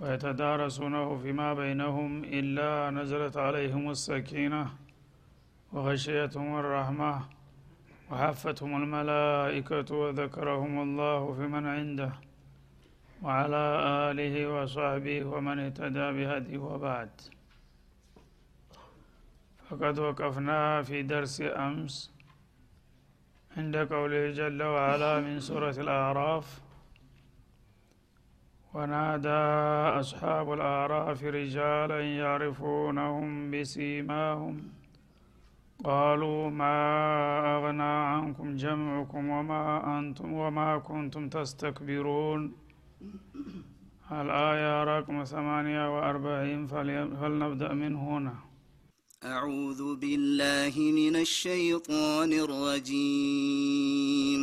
ويتدارسونه فيما بينهم إلا نزلت عليهم السكينة وغشيتهم الرحمة وحفتهم الملائكة وذكرهم الله في من عنده وعلى آله وصحبه ومن اهتدى بهديه وبعد. فقد وقفنا في درس أمس عند قوله جل وعلا من سورة الأعراف ونادى أصحاب الأعراف رجالا يعرفونهم بسيماهم. قالوا ما أغنى عنكم جمعكم وما أنتم وما كنتم تستكبرون. الآية رقم ثمانية وأربعين فلنبدأ من هنا. أعوذ بالله من الشيطان الرجيم.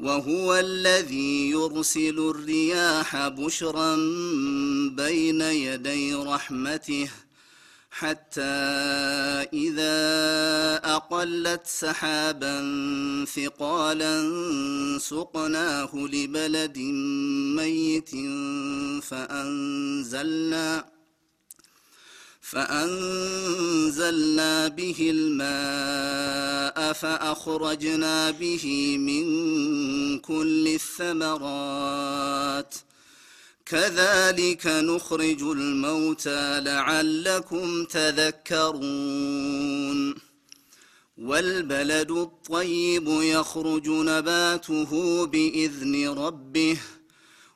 وهو الذي يرسل الرياح بشرا بين يدي رحمته حتى إذا أقلت سحابا ثقالا سقناه لبلد ميت فأنزلنا فأنزلنا به الماء فأخرجنا به من كل الثمرات. كذلك نخرج الموتى لعلكم تذكرون. والبلد الطيب يخرج نباته بإذن ربه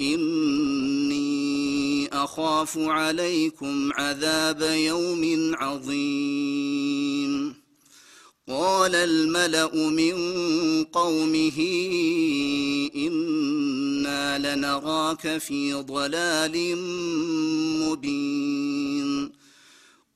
إني أخاف عليكم عذاب يوم عظيم. قال الملأ من قومه إنا لنراك في ضلال مبين.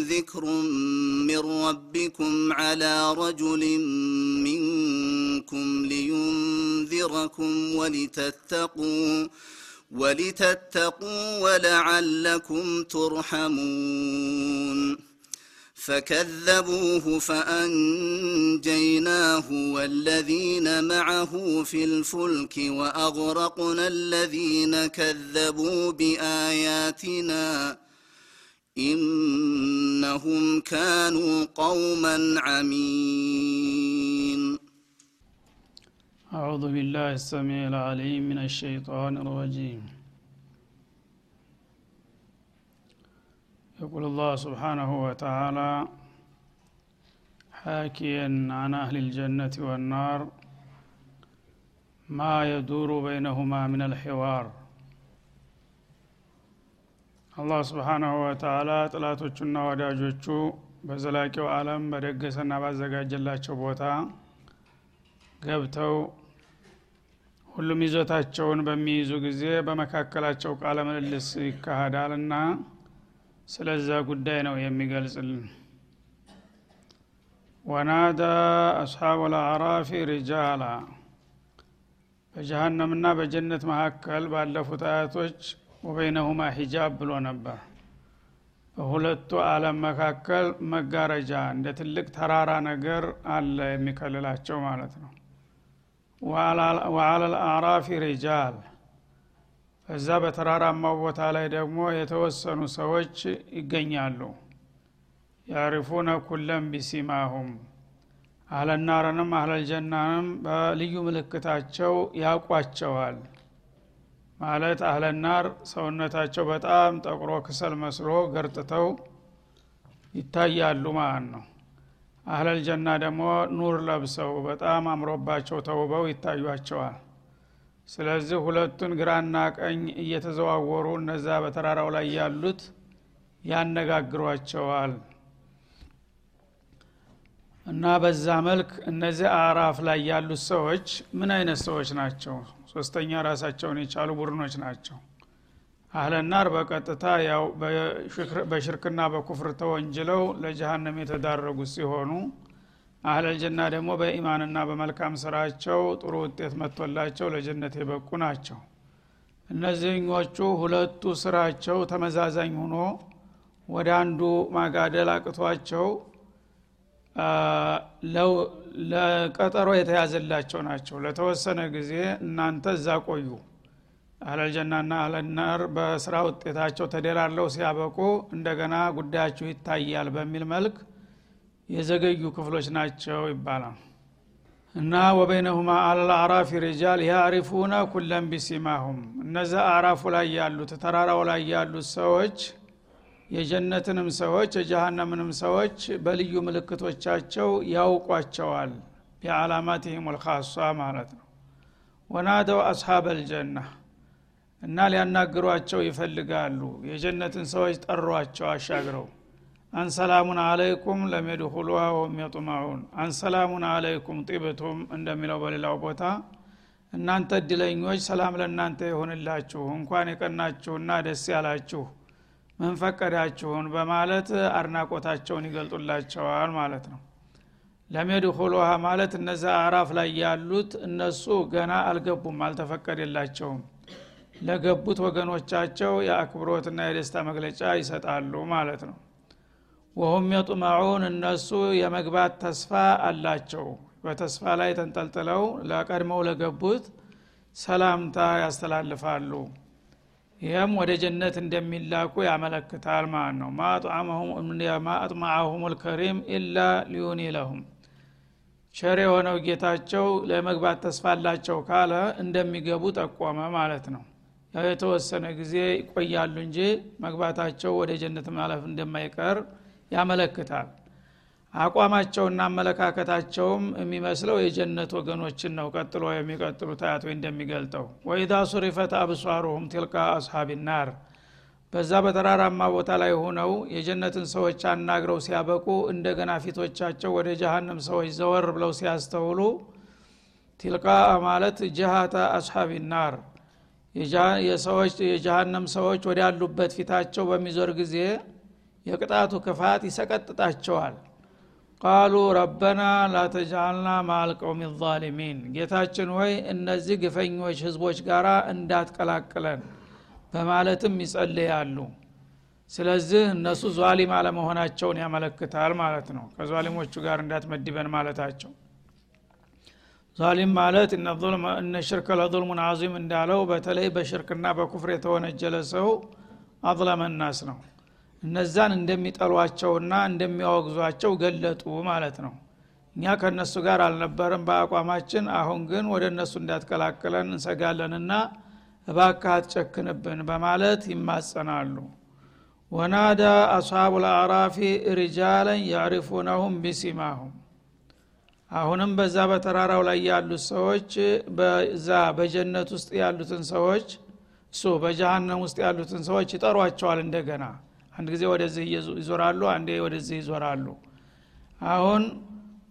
ذكر من ربكم على رجل منكم لينذركم ولتتقوا ولتتقوا ولعلكم ترحمون. فكذبوه فأنجيناه والذين معه في الفلك وأغرقنا الذين كذبوا بآياتنا. إنهم كانوا قوما عمين. أعوذ بالله السميع العليم من الشيطان الرجيم. يقول الله سبحانه وتعالى حاكيا عن أهل الجنة والنار ما يدور بينهما من الحوار. አላህ ስብሓናሁ ወተላ ጥላቶቹና ወዳጆቹ በዘላቂው አለም በደገሰና ባዘጋጀላቸው ቦታ ገብተው ሁሉም ይዞታቸውን በሚይዙ ጊዜ በመካከላቸው ቃለ ምልልስ ይካሄዳል እና ስለዛ ጉዳይ ነው የሚገልጽልን። ወናዳ አስሓቡ ልአዕራፊ ሪጃላ በጀሃነምና በጀነት መካከል ባለፉት አያቶች ወበይነሁማ ሂጃብ ብሎ ነበር። በሁለቱ አለም መካከል መጋረጃ እንደ ትልቅ ተራራ ነገር አለ የሚከልላቸው ማለት ነው። ወአላ ልአዕራፊ ሪጃል። በዛ በተራራማው ቦታ ላይ ደግሞ የተወሰኑ ሰዎች ይገኛሉ። ያሪፉነ ኩለም ቢሲማሁም። አህለናርንም አህለልጀናንም በልዩ ምልክታቸው ያውቋቸዋል ማለት አህለናር ሰውነታቸው በጣም ጠቁሮ ክሰል መስሎ ገርጥተው ይታያሉ ማለት ነው። አህለል ጀና ደግሞ ኑር ለብሰው በጣም አምሮባቸው ተውበው ይታዩቸዋል ስለዚህ ሁለቱን ግራና ቀኝ እየተዘዋወሩ እነዛ በተራራው ላይ ያሉት ያነጋግሯቸዋል። እና በዛ መልክ እነዚህ አራፍ ላይ ያሉት ሰዎች ምን አይነት ሰዎች ናቸው ሶስተኛ ራሳቸውን የቻሉ ቡድኖች ናቸው። አህለናር በቀጥታ ያው በሽርክና በኩፍር ተወንጅለው ለጀሃነም የተዳረጉ ሲሆኑ አህለልጀና ደግሞ በኢማንና በመልካም ስራቸው ጥሩ ውጤት መጥቶላቸው ለጀነት የበቁ ናቸው። እነዚህኞቹ ሁለቱ ስራቸው ተመዛዛኝ ሆኖ ወደ አንዱ ማጋደል አቅቷቸው ለቀጠሮ የተያዘላቸው ናቸው። ለተወሰነ ጊዜ እናንተ እዛ ቆዩ። አህለልጀናና አህለናር በስራ ውጤታቸው ተደላለው ሲያበቁ እንደገና ጉዳያችሁ ይታያል በሚል መልክ የዘገዩ ክፍሎች ናቸው ይባላል። እና ወበይነሁማ አልአዕራፍ ሪጃል ያሪፉነ ኩለን ቢሲማሁም። እነዚ አዕራፉ ላይ ያሉት ተራራው ላይ ያሉት ሰዎች የጀነትንም ሰዎች የጀሃነምንም ሰዎች በልዩ ምልክቶቻቸው ያውቋቸዋል። ቢአላማትህም ልካሷ ማለት ነው። ወናደው አስሓብ አልጀና እና ሊያናግሯቸው ይፈልጋሉ። የጀነትን ሰዎች ጠሯቸው አሻግረው። አንሰላሙን አለይኩም ለሚድኹሉሃ ወም የጡማዑን አንሰላሙን አለይኩም ጢብቱም እንደሚለው በሌላው ቦታ እናንተ እድለኞች ሰላም ለእናንተ ይሁንላችሁ። እንኳን የቀናችሁና ደስ ያላችሁ መንፈቀዳችሁን በማለት አድናቆታቸውን ይገልጡላቸዋል ማለት ነው። ለሚድኹሉሃ ማለት እነዚ አዕራፍ ላይ ያሉት እነሱ ገና አልገቡም አልተፈቀደላቸውም። ለገቡት ወገኖቻቸው የአክብሮትና የደስታ መግለጫ ይሰጣሉ ማለት ነው። ወሁም የጡመዑን እነሱ የመግባት ተስፋ አላቸው። በተስፋ ላይ ተንጠልጥለው ለቀድመው ለገቡት ሰላምታ ያስተላልፋሉ ይህም ወደ ጀነት እንደሚላኩ ያመለክታል ማለት ነው። ማአጥማዐሁም ልከሪም ኢላ ሊዩኒ ለሁም ቸር የሆነው ጌታቸው ለመግባት ተስፋ አላቸው ካለ እንደሚገቡ ጠቆመ ማለት ነው። የተወሰነ ጊዜ ይቆያሉ እንጂ መግባታቸው ወደ ጀነት ማለፍ እንደማይቀር ያመለክታል አቋማቸውና አመለካከታቸውም የሚመስለው የጀነት ወገኖችን ነው ቀጥሎ የሚቀጥሉት አያቶ እንደሚገልጠው። ወኢዛ ሱሪፈት አብሷሩሁም ቲልቃ አስሓቢ ናር በዛ በተራራማ ቦታ ላይ ሆነው የጀነትን ሰዎች አናግረው ሲያበቁ እንደገና ፊቶቻቸው ወደ ጀሃነም ሰዎች ዘወር ብለው ሲያስተውሉ ቲልቃ ማለት ጀሃተ አስሓቢ ናር የሰዎች የጀሃነም ሰዎች ወዳሉበት ፊታቸው በሚዞር ጊዜ የቅጣቱ ክፋት ይሰቀጥጣቸዋል ቃሉ ረበና ላተጃልና ማልቀውም ዛሊሚን። ጌታችን ሆይ እነዚህ ግፈኞች ህዝቦች ጋር እንዳትቀላቅለን በማለትም ይጸልያሉ። ስለዚህ እነሱ ዟሊም አለመሆናቸውን ያመለክታል ማለት ነው። ከዟሊሞቹ ጋር እንዳትመድበን ማለታቸው። ዛሊም ማለት እነ ሽርክ ለظልሙን አዚም እንዳለው በተለይ በሽርክና በኩፍር የተወነጀለ ሰው አظለመናስ ነው እነዛን እንደሚጠሏቸውና እንደሚያወግዟቸው ገለጡ ማለት ነው። እኛ ከእነሱ ጋር አልነበርም በአቋማችን። አሁን ግን ወደ እነሱ እንዳትቀላቅለን እንሰጋለንና እባክህ አትጨክንብን በማለት ይማጸናሉ። ወናዳ አስሓቡ ልአዕራፊ ሪጃለን ያዕሪፉነሁም ቢሲማሁም። አሁንም በዛ በተራራው ላይ ያሉት ሰዎች በዛ በጀነት ውስጥ ያሉትን ሰዎች እሱ በጀሃነም ውስጥ ያሉትን ሰዎች ይጠሯቸዋል እንደገና አንድ ጊዜ ወደዚህ ይዞራሉ አንዴ ወደዚህ ይዞራሉ። አሁን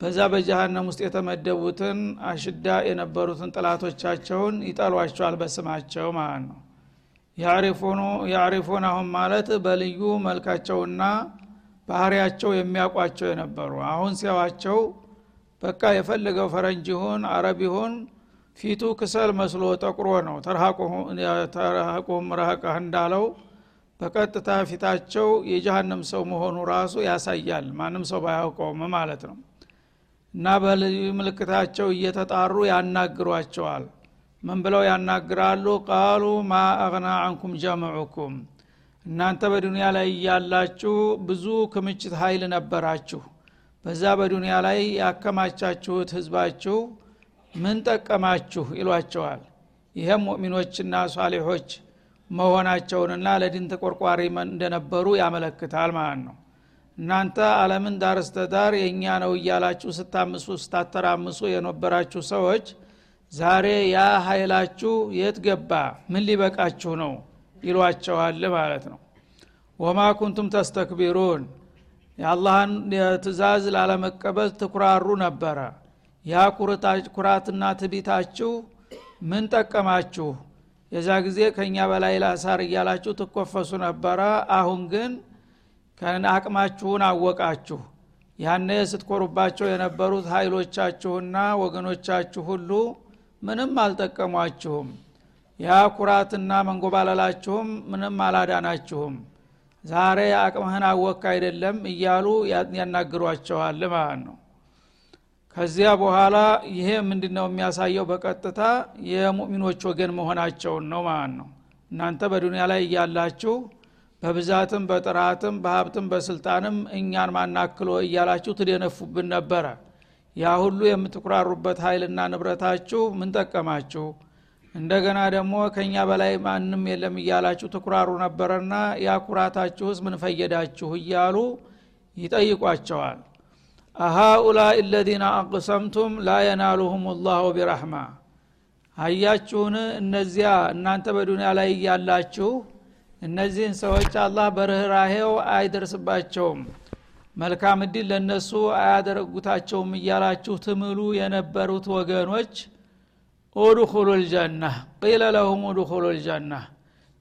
በዛ በጀሃነም ውስጥ የተመደቡትን አሽዳ የነበሩትን ጥላቶቻቸውን ይጠሏቸዋል በስማቸው ማለት ነው። ያዕሪፉን አሁን ማለት በልዩ መልካቸውና ባህሪያቸው የሚያውቋቸው የነበሩ አሁን ሲያዋቸው በቃ የፈለገው ፈረንጅ ይሁን አረብ ይሁን ፊቱ ክሰል መስሎ ጠቁሮ ነው ተርሃቁም ረሃቀህ እንዳለው በቀጥታ ፊታቸው የጀሃነም ሰው መሆኑ ራሱ ያሳያል። ማንም ሰው ባያውቀውም ማለት ነው። እና በልዩ ምልክታቸው እየተጣሩ ያናግሯቸዋል። ምን ብለው ያናግራሉ? ቃሉ ማ አግና አንኩም ጀምዑኩም። እናንተ በዱንያ ላይ እያላችሁ ብዙ ክምችት ኃይል ነበራችሁ። በዛ በዱንያ ላይ ያከማቻችሁት ህዝባችሁ ምን ጠቀማችሁ? ይሏቸዋል። ይህም ሙእሚኖችና ሷሊሖች መሆናቸውንና ለዲን ተቆርቋሪ እንደነበሩ ያመለክታል ማለት ነው። እናንተ አለምን ዳር እስተዳር የእኛ ነው እያላችሁ ስታምሱ ስታተራምሱ የነበራችሁ ሰዎች ዛሬ ያ ኃይላችሁ የት ገባ? ምን ሊበቃችሁ ነው? ይሏቸዋል ማለት ነው። ወማ ኩንቱም ተስተክቢሩን። የአላህን ትእዛዝ ላለመቀበል ትኩራሩ ነበረ። ያ ኩራትና ትቢታችሁ ምን ጠቀማችሁ የዛ ጊዜ ከእኛ በላይ ላሳር እያላችሁ ትኮፈሱ ነበረ። አሁን ግን አቅማችሁን አወቃችሁ። ያነ ስትኮሩባቸው የነበሩት ኃይሎቻችሁና ወገኖቻችሁ ሁሉ ምንም አልጠቀሟችሁም። ያ ኩራትና መንጎባለላችሁም ምንም አላዳናችሁም። ዛሬ አቅምህን አወክ አይደለም እያሉ ያናግሯቸዋል ማለት ነው ከዚያ በኋላ ይሄ ምንድ ነው የሚያሳየው? በቀጥታ የሙእሚኖች ወገን መሆናቸውን ነው ማለት ነው። እናንተ በዱንያ ላይ እያላችሁ በብዛትም በጥራትም በሀብትም በስልጣንም እኛን ማናክሎ እያላችሁ ትደነፉብን ነበረ። ያ ሁሉ የምትኩራሩበት ኃይልና ንብረታችሁ ምን ጠቀማችሁ? እንደገና ደግሞ ከእኛ በላይ ማንም የለም እያላችሁ ትኩራሩ ነበረና ያ ኩራታችሁስ ምን ፈየዳችሁ? እያሉ ይጠይቋቸዋል አሃኡላ ለዚነ አቅሰምቱም ላ የናሉሁም ላሁ ቢረሕማ። አያችሁን? እነዚያ እናንተ በዱንያ ላይ እያላችሁ እነዚህን ሰዎች አላህ በርኅራሄው አይደርስባቸውም። መልካም እድል ለእነሱ አያደረጉታቸውም እያላችሁ ትምሉ የነበሩት ወገኖች ኡድኹሉ ልጀና ቂለ ለሁም ኡድኹሉ ልጀና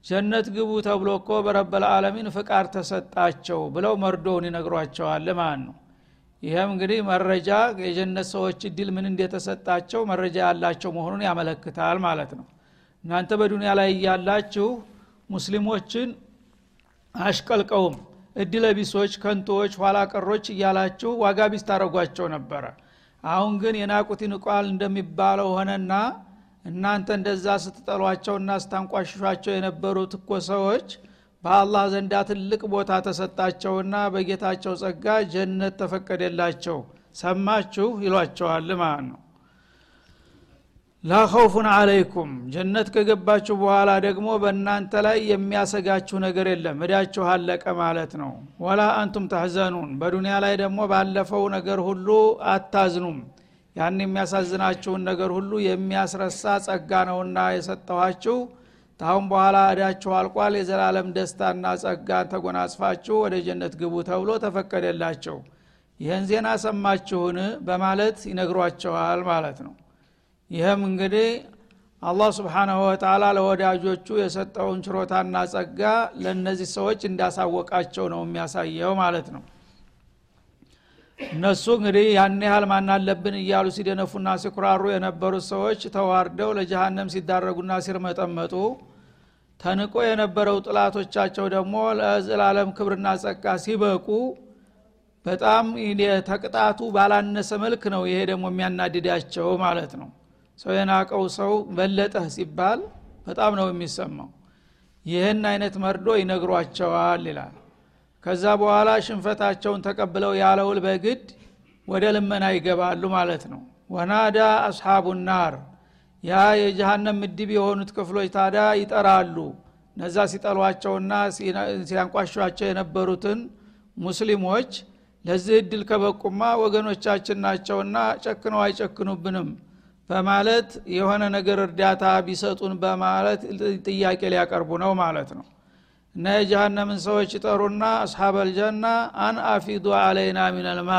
ጀነት ግቡ ተብሎ እኮ በረበልዓለሚን ፍቃድ ተሰጣቸው ብለው መርዶውን ይነግሯቸዋል ማለት ነው ይህም እንግዲህ መረጃ የጀነት ሰዎች እድል ምን እንደተሰጣቸው መረጃ ያላቸው መሆኑን ያመለክታል ማለት ነው። እናንተ በዱንያ ላይ እያላችሁ ሙስሊሞችን አሽቀልቀውም እድለ ቢሶች ከንቶዎች ኋላ ቀሮች እያላችሁ ዋጋ ቢስ ታደረጓቸው ነበረ። አሁን ግን የናቁት ይንቋል እንደሚባለው ሆነና እናንተ እንደዛ ስትጠሏቸውና ስታንቋሽሿቸው የነበሩት እኮ ሰዎች በአላህ ዘንዳ ትልቅ ቦታ ተሰጣቸውና በጌታቸው ጸጋ ጀነት ተፈቀደላቸው። ሰማችሁ? ይሏቸዋል ማለት ነው። ላ ኸውፉን አለይኩም ጀነት ከገባችሁ በኋላ ደግሞ በእናንተ ላይ የሚያሰጋችሁ ነገር የለም። እዳችሁ አለቀ ማለት ነው። ወላ አንቱም ተሕዘኑን። በዱንያ ላይ ደግሞ ባለፈው ነገር ሁሉ አታዝኑም። ያን የሚያሳዝናችሁን ነገር ሁሉ የሚያስረሳ ጸጋ ነውና የሰጠኋችሁ ታሁን በኋላ እዳችሁ አልቋል። የዘላለም ደስታና ጸጋን ተጎናጽፋችሁ ወደ ጀነት ግቡ ተብሎ ተፈቀደላቸው። ይህን ዜና ሰማችሁን? በማለት ይነግሯቸዋል ማለት ነው። ይህም እንግዲህ አላህ ስብሓናሁ ወተላ ለወዳጆቹ የሰጠውን ችሮታና ጸጋ ለእነዚህ ሰዎች እንዳሳወቃቸው ነው የሚያሳየው ማለት ነው እነሱ እንግዲህ ያን ያህል ማናለብን እያሉ ሲደነፉና ሲኩራሩ የነበሩት ሰዎች ተዋርደው ለጀሃነም ሲዳረጉና ሲርመጠመጡ ተንቆ የነበረው ጥላቶቻቸው ደግሞ ለዘላለም ክብርና ጸጋ ሲበቁ በጣም ተቅጣቱ ባላነሰ መልክ ነው ይሄ ደግሞ የሚያናድዳቸው ማለት ነው። ሰው የናቀው ሰው በለጠህ ሲባል በጣም ነው የሚሰማው። ይህን አይነት መርዶ ይነግሯቸዋል ይላል ከዛ በኋላ ሽንፈታቸውን ተቀብለው ያለውል በግድ ወደ ልመና ይገባሉ ማለት ነው። ወናዳ አስሓቡ ናር። ያ የጀሃነም ምድብ የሆኑት ክፍሎች ታዳ ይጠራሉ። እነዛ ሲጠሏቸውና ሲያንቋሿቸው የነበሩትን ሙስሊሞች ለዚህ እድል ከበቁማ ወገኖቻችን ናቸውና ጨክነው አይጨክኑብንም በማለት የሆነ ነገር እርዳታ ቢሰጡን በማለት ጥያቄ ሊያቀርቡ ነው ማለት ነው እና የጀሃነምን ሰዎች ይጠሩና አስሓብ አልጀና አን አፊዱ አለይና ሚነልማ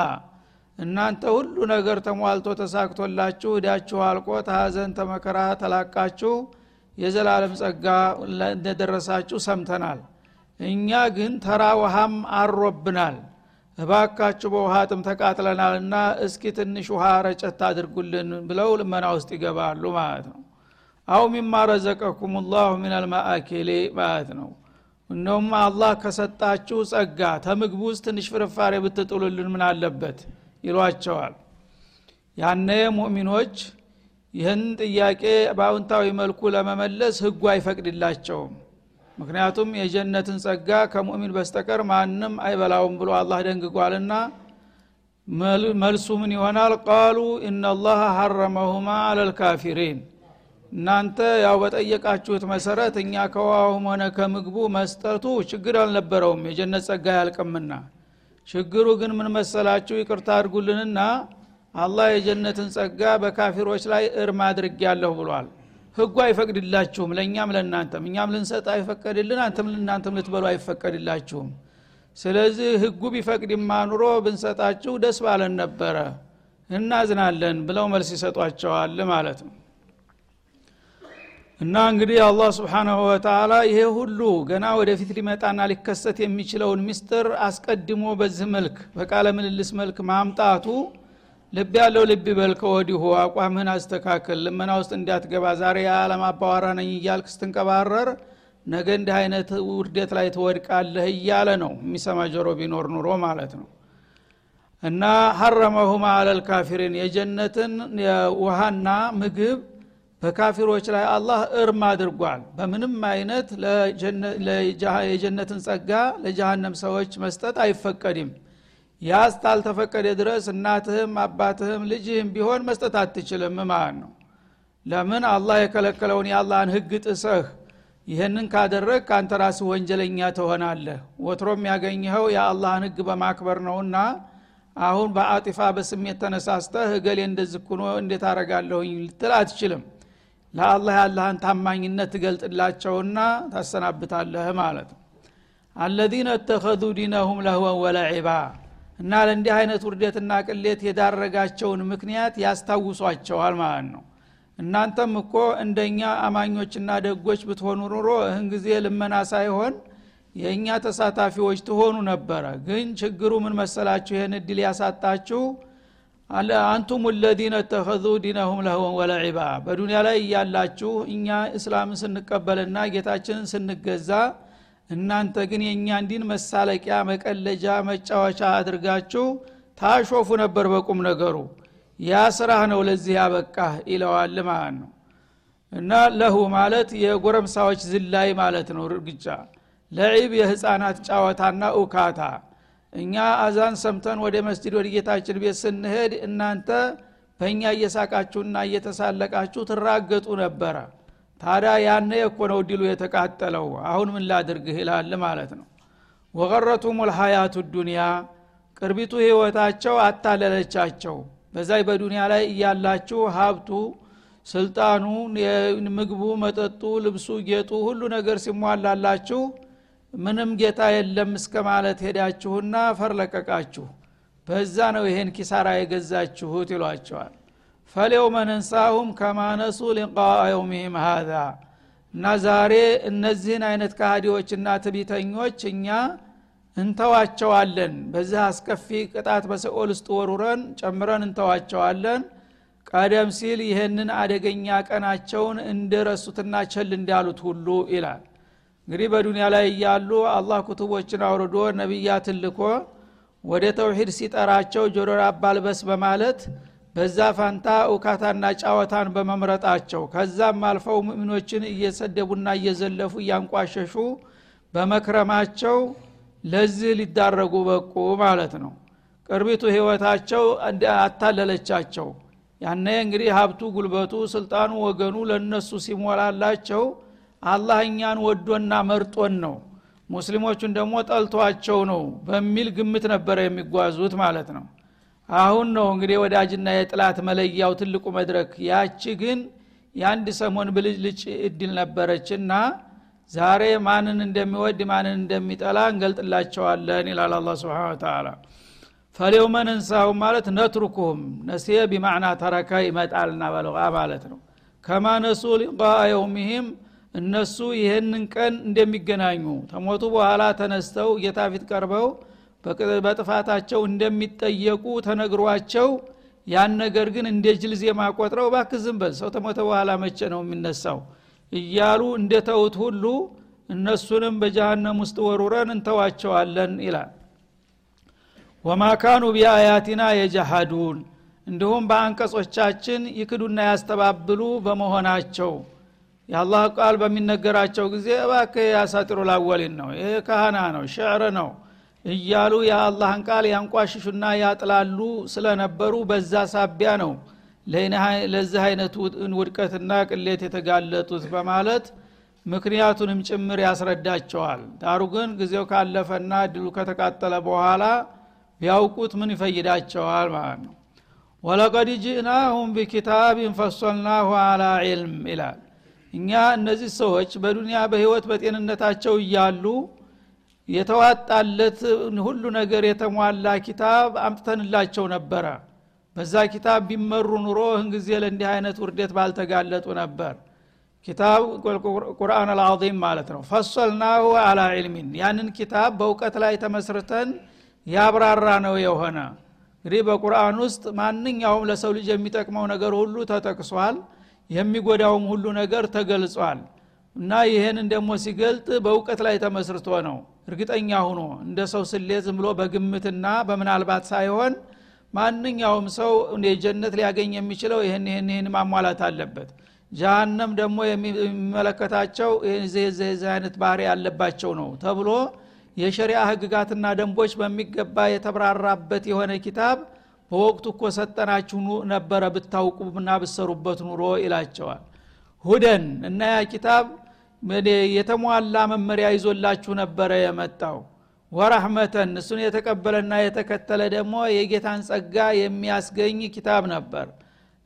እናንተ ሁሉ ነገር ተሟልቶ ተሳክቶላችሁ እዳችሁ አልቆ ተሀዘን ተመከራ ተላቃችሁ የዘላለም ጸጋ እንደደረሳችሁ ሰምተናል። እኛ ግን ተራ ውሃም አሮብናል። እባካችሁ በውሃ ጥም ተቃጥለናልና እስኪ ትንሽ ውሃ ረጨት አድርጉልን ብለው ልመና ውስጥ ይገባሉ ማለት ነው። አው ሚማ ረዘቀኩም ላሁ ምን አልማአኪሌ ማለት ነው እነውም አላህ ከሰጣችሁ ጸጋ ተምግቡ ውስጥ ትንሽ ፍርፋሬ ብትጥሉልን ምን አለበት? ይሏቸዋል። ያነ ሙእሚኖች ይህን ጥያቄ በአውንታዊ መልኩ ለመመለስ ህጉ አይፈቅድላቸውም። ምክንያቱም የጀነትን ጸጋ ከሙእሚን በስተቀር ማንም አይበላውም ብሎ አላህ ደንግጓልና መልሱ ምን ይሆናል? ቃሉ እናላህ ሐረመሁማ አለልካፊሪን እናንተ ያው በጠየቃችሁት መሰረት እኛ ከውሃውም ሆነ ከምግቡ መስጠቱ ችግር አልነበረውም። የጀነት ጸጋ ያልቅምና ችግሩ ግን ምን መሰላችሁ? ይቅርታ አድርጉልንና አላህ የጀነትን ጸጋ በካፊሮች ላይ እርም አድርግ ያለሁ ብሏል። ህጉ አይፈቅድላችሁም ለእኛም ለእናንተም። እኛም ልንሰጥ አይፈቀድልን አንተም እናንተም ልትበሉ አይፈቀድላችሁም። ስለዚህ ህጉ ቢፈቅድማ ኑሮ ብንሰጣችሁ ደስ ባለን ነበረ እናዝናለን ብለው መልስ ይሰጧቸዋል ማለት ነው እና እንግዲህ አላህ ስብሓናሁ ወተላ ይሄ ሁሉ ገና ወደፊት ሊመጣና ሊከሰት የሚችለውን ምስጥር አስቀድሞ በዚህ መልክ በቃለ ምልልስ መልክ ማምጣቱ ልብ ያለው ልብ ይበል ከወዲሁ አቋምህን አስተካከል ልመና ውስጥ እንዲያትገባ ዛሬ የዓለም አባዋራ ነኝ እያልክ ስትንቀባረር ነገ እንዲህ አይነት ውርደት ላይ ትወድቃለህ እያለ ነው የሚሰማ ጆሮ ቢኖር ኑሮ ማለት ነው። እና ሐረመሁማ አለል ካፊሪን የጀነትን ውሃና ምግብ በካፊሮች ላይ አላህ እርም አድርጓል። በምንም አይነት የጀነትን ጸጋ ለጀሃነም ሰዎች መስጠት አይፈቀድም። ያስ ታልተፈቀደ ድረስ እናትህም አባትህም ልጅህም ቢሆን መስጠት አትችልም ማለት ነው። ለምን? አላህ የከለከለውን የአላህን ህግ ጥሰህ ይህንን ካደረግ ከአንተ ራስህ ወንጀለኛ ትሆናለህ። ወትሮም ያገኘኸው የአላህን ህግ በማክበር ነውና አሁን በአጢፋ በስሜት ተነሳስተህ እገሌ እንደዚህ ኩኖ እንዴት አረጋለሁኝ ልትል አትችልም ለአላህ ያለህን ታማኝነት ትገልጥላቸውና ታሰናብታለህ ማለት ነው። አለዚነ እተኸዙ ዲነሁም ለህወን ወለዒባ እና ለእንዲህ አይነት ውርደትና ቅሌት የዳረጋቸውን ምክንያት ያስታውሷቸዋል ማለት ነው። እናንተም እኮ እንደኛ አማኞችና ደጎች ብትሆኑ ኑሮ እህን ጊዜ ልመና ሳይሆን የእኛ ተሳታፊዎች ትሆኑ ነበረ። ግን ችግሩ ምን መሰላችሁ? ይህን እድል ያሳጣችሁ አንቱም ለዚነ ተኸዙ ዲነሁም ለህወን ወለዒባ። በዱንያ ላይ እያላችሁ እኛ እስላምን ስንቀበልና ጌታችንን ስንገዛ እናንተ ግን የእኛን ዲን መሳለቂያ መቀለጃ መጫወቻ አድርጋችሁ ታሾፉ ነበር በቁም ነገሩ። ያ ስራህ ነው ለዚህ ያበቃህ ይለዋል ማለት ነው። እና ለሁ ማለት የጎረምሳዎች ዝላይ ማለት ነው ርግጫ ለዒብ የህፃናት ጫወታና እውካታ እኛ አዛን ሰምተን ወደ መስጅድ ወደ ጌታችን ቤት ስንሄድ እናንተ በእኛ እየሳቃችሁና እየተሳለቃችሁ ትራገጡ ነበረ። ታዲያ ያነ እኮ ነው ድሉ የተቃጠለው። አሁን ምን ላድርግህ ይላል ማለት ነው። ወቀረቱም ልሀያቱ ዱኒያ ቅርቢቱ ህይወታቸው አታለለቻቸው። በዛይ በዱንያ ላይ እያላችሁ ሀብቱ ስልጣኑ ምግቡ መጠጡ ልብሱ ጌጡ ሁሉ ነገር ሲሟላላችሁ ምንም ጌታ የለም እስከ ማለት ሄዳችሁና ፈርለቀቃችሁ። በዛ ነው ይሄን ኪሳራ የገዛችሁት ይሏቸዋል። ፈሌውመ ነንሳሁም ከማነሱ ሊቃ የውሚህም ሃዛ እና ዛሬ እነዚህን አይነት ካሃዲዎችና ትቢተኞች እኛ እንተዋቸዋለን። በዚህ አስከፊ ቅጣት በሰኦል ውስጥ ወሩረን ጨምረን እንተዋቸዋለን። ቀደም ሲል ይህንን አደገኛ ቀናቸውን እንደረሱትና ቸል እንዳሉት ሁሉ ይላል እንግዲህ በዱንያ ላይ እያሉ አላህ ኩቱቦችን አውርዶ ነቢያትን ልኮ ወደ ተውሂድ ሲጠራቸው ጆሮ አባልበስ በማለት በዛ ፋንታ እውካታና ጫወታን በመምረጣቸው ከዛም አልፈው ሙእሚኖችን እየሰደቡና እየዘለፉ እያንቋሸሹ በመክረማቸው ለዚህ ሊዳረጉ በቁ ማለት ነው። ቅርቢቱ ህይወታቸው አታለለቻቸው። ያነ እንግዲህ ሀብቱ ጉልበቱ ስልጣኑ ወገኑ ለነሱ ሲሞላላቸው አላህ እኛን ወዶና መርጦን ነው። ሙስሊሞቹን ደግሞ ጠልቷቸው ነው በሚል ግምት ነበረ የሚጓዙት ማለት ነው። አሁን ነው እንግዲህ ወዳጅና የጥላት መለያው ትልቁ መድረክ። ያቺ ግን የአንድ ሰሞን ብልጭልጭ እድል ነበረችና ዛሬ ማንን እንደሚወድ ማንን እንደሚጠላ እንገልጥላቸዋለን ይላል አላ ስብን ተላ ፈሌውመ ነንሳሁ ማለት ነትሩኩሁም ነሲየ ቢማዕና ተረከ ይመጣልና በለቃ ማለት ነው። ከማ ነሱ ሊቃ የውሚህም እነሱ ይህንን ቀን እንደሚገናኙ ተሞቱ በኋላ ተነስተው ጌታ ፊት ቀርበው በጥፋታቸው እንደሚጠየቁ ተነግሯቸው ያን ነገር ግን እንደ ጅል ዜማ ቆጥረው ባክ ዝም በል ሰው ተሞተ በኋላ መቼ ነው የሚነሳው? እያሉ እንደተውት ሁሉ እነሱንም በጀሃነም ውስጥ ወሩረን እንተዋቸዋለን ይላል። ወማ ካኑ ቢአያቲና የጀሃዱን እንዲሁም በአንቀጾቻችን ይክዱና ያስተባብሉ በመሆናቸው የአላህ ቃል በሚነገራቸው ጊዜ እባክህ ያሳጢሩ ላወሊን ነው ይህ ካህና ነው ሽዕር ነው እያሉ የአላህን ቃል ያንቋሽሹና ያጥላሉ ስለነበሩ በዛ ሳቢያ ነው ለዚህ አይነቱ ውድቀትና ቅሌት የተጋለጡት በማለት ምክንያቱንም ጭምር ያስረዳቸዋል። ዳሩ ግን ጊዜው ካለፈና ድሉ ከተቃጠለ በኋላ ቢያውቁት ምን ይፈይዳቸዋል ማለት ነው። ወለቀድ ጅእናሁም ቢኪታብን ፈሶልናሁ አላ ዒልም ይላል እኛ እነዚህ ሰዎች በዱንያ በህይወት በጤንነታቸው እያሉ የተዋጣለት ሁሉ ነገር የተሟላ ኪታብ አምጥተንላቸው ነበረ። በዛ ኪታብ ቢመሩ ኑሮ ህን ጊዜ ለእንዲህ አይነት ውርደት ባልተጋለጡ ነበር። ኪታብ ቁርአን አልዓظም ማለት ነው። ፈሶልናሁ አላ ዒልሚን ያንን ኪታብ በእውቀት ላይ ተመስርተን ያብራራ ነው የሆነ። እንግዲህ በቁርአን ውስጥ ማንኛውም ለሰው ልጅ የሚጠቅመው ነገር ሁሉ ተጠቅሷል የሚጎዳውም ሁሉ ነገር ተገልጿል። እና ይህንን ደግሞ ሲገልጥ በእውቀት ላይ ተመስርቶ ነው። እርግጠኛ ሁኖ እንደ ሰው ስሌ ዝም ብሎ በግምትና በምናልባት ሳይሆን ማንኛውም ሰው የጀነት ሊያገኝ የሚችለው ይህን ይህን ይህን ማሟላት አለበት። ጃሃንም ደግሞ የሚመለከታቸው የዚህ አይነት ባህሪ ያለባቸው ነው ተብሎ የሸሪያ ህግጋትና ደንቦች በሚገባ የተብራራበት የሆነ ኪታብ በወቅቱ እኮ ሰጠናችሁ ነበረ ብታውቁና ብሰሩበት ኑሮ ይላቸዋል። ሁደን እና ያ ኪታብ የተሟላ መመሪያ ይዞላችሁ ነበረ የመጣው። ወራህመተን እሱን የተቀበለና የተከተለ ደግሞ የጌታን ጸጋ የሚያስገኝ ኪታብ ነበር።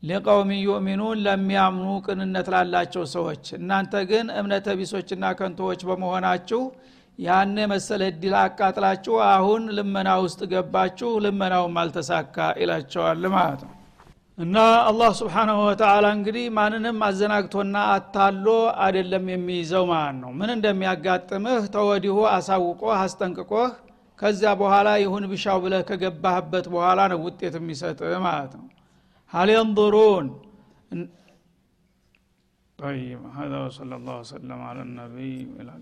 ሊቀውም ዩእሚኑን ለሚያምኑ ቅንነት ላላቸው ሰዎች። እናንተ ግን እምነተ ቢሶችና ከንቶዎች በመሆናችሁ ያነ መሰለ እድል አቃጥላችሁ አሁን ልመና ውስጥ ገባችሁ ልመናውም አልተሳካ ይላቸዋል ማለት ነው እና አላህ ስብሓናሁ ወተላ እንግዲህ ማንንም አዘናግቶና አታሎ አይደለም የሚይዘው ማለት ነው ምን እንደሚያጋጥምህ ተወዲሁ አሳውቆህ አስጠንቅቆህ ከዚያ በኋላ ይሁን ብሻው ብለህ ከገባህበት በኋላ ነው ውጤት የሚሰጥ ማለት ነው هل ينظرون طيب هذا وصلى الله وسلم على النبي والى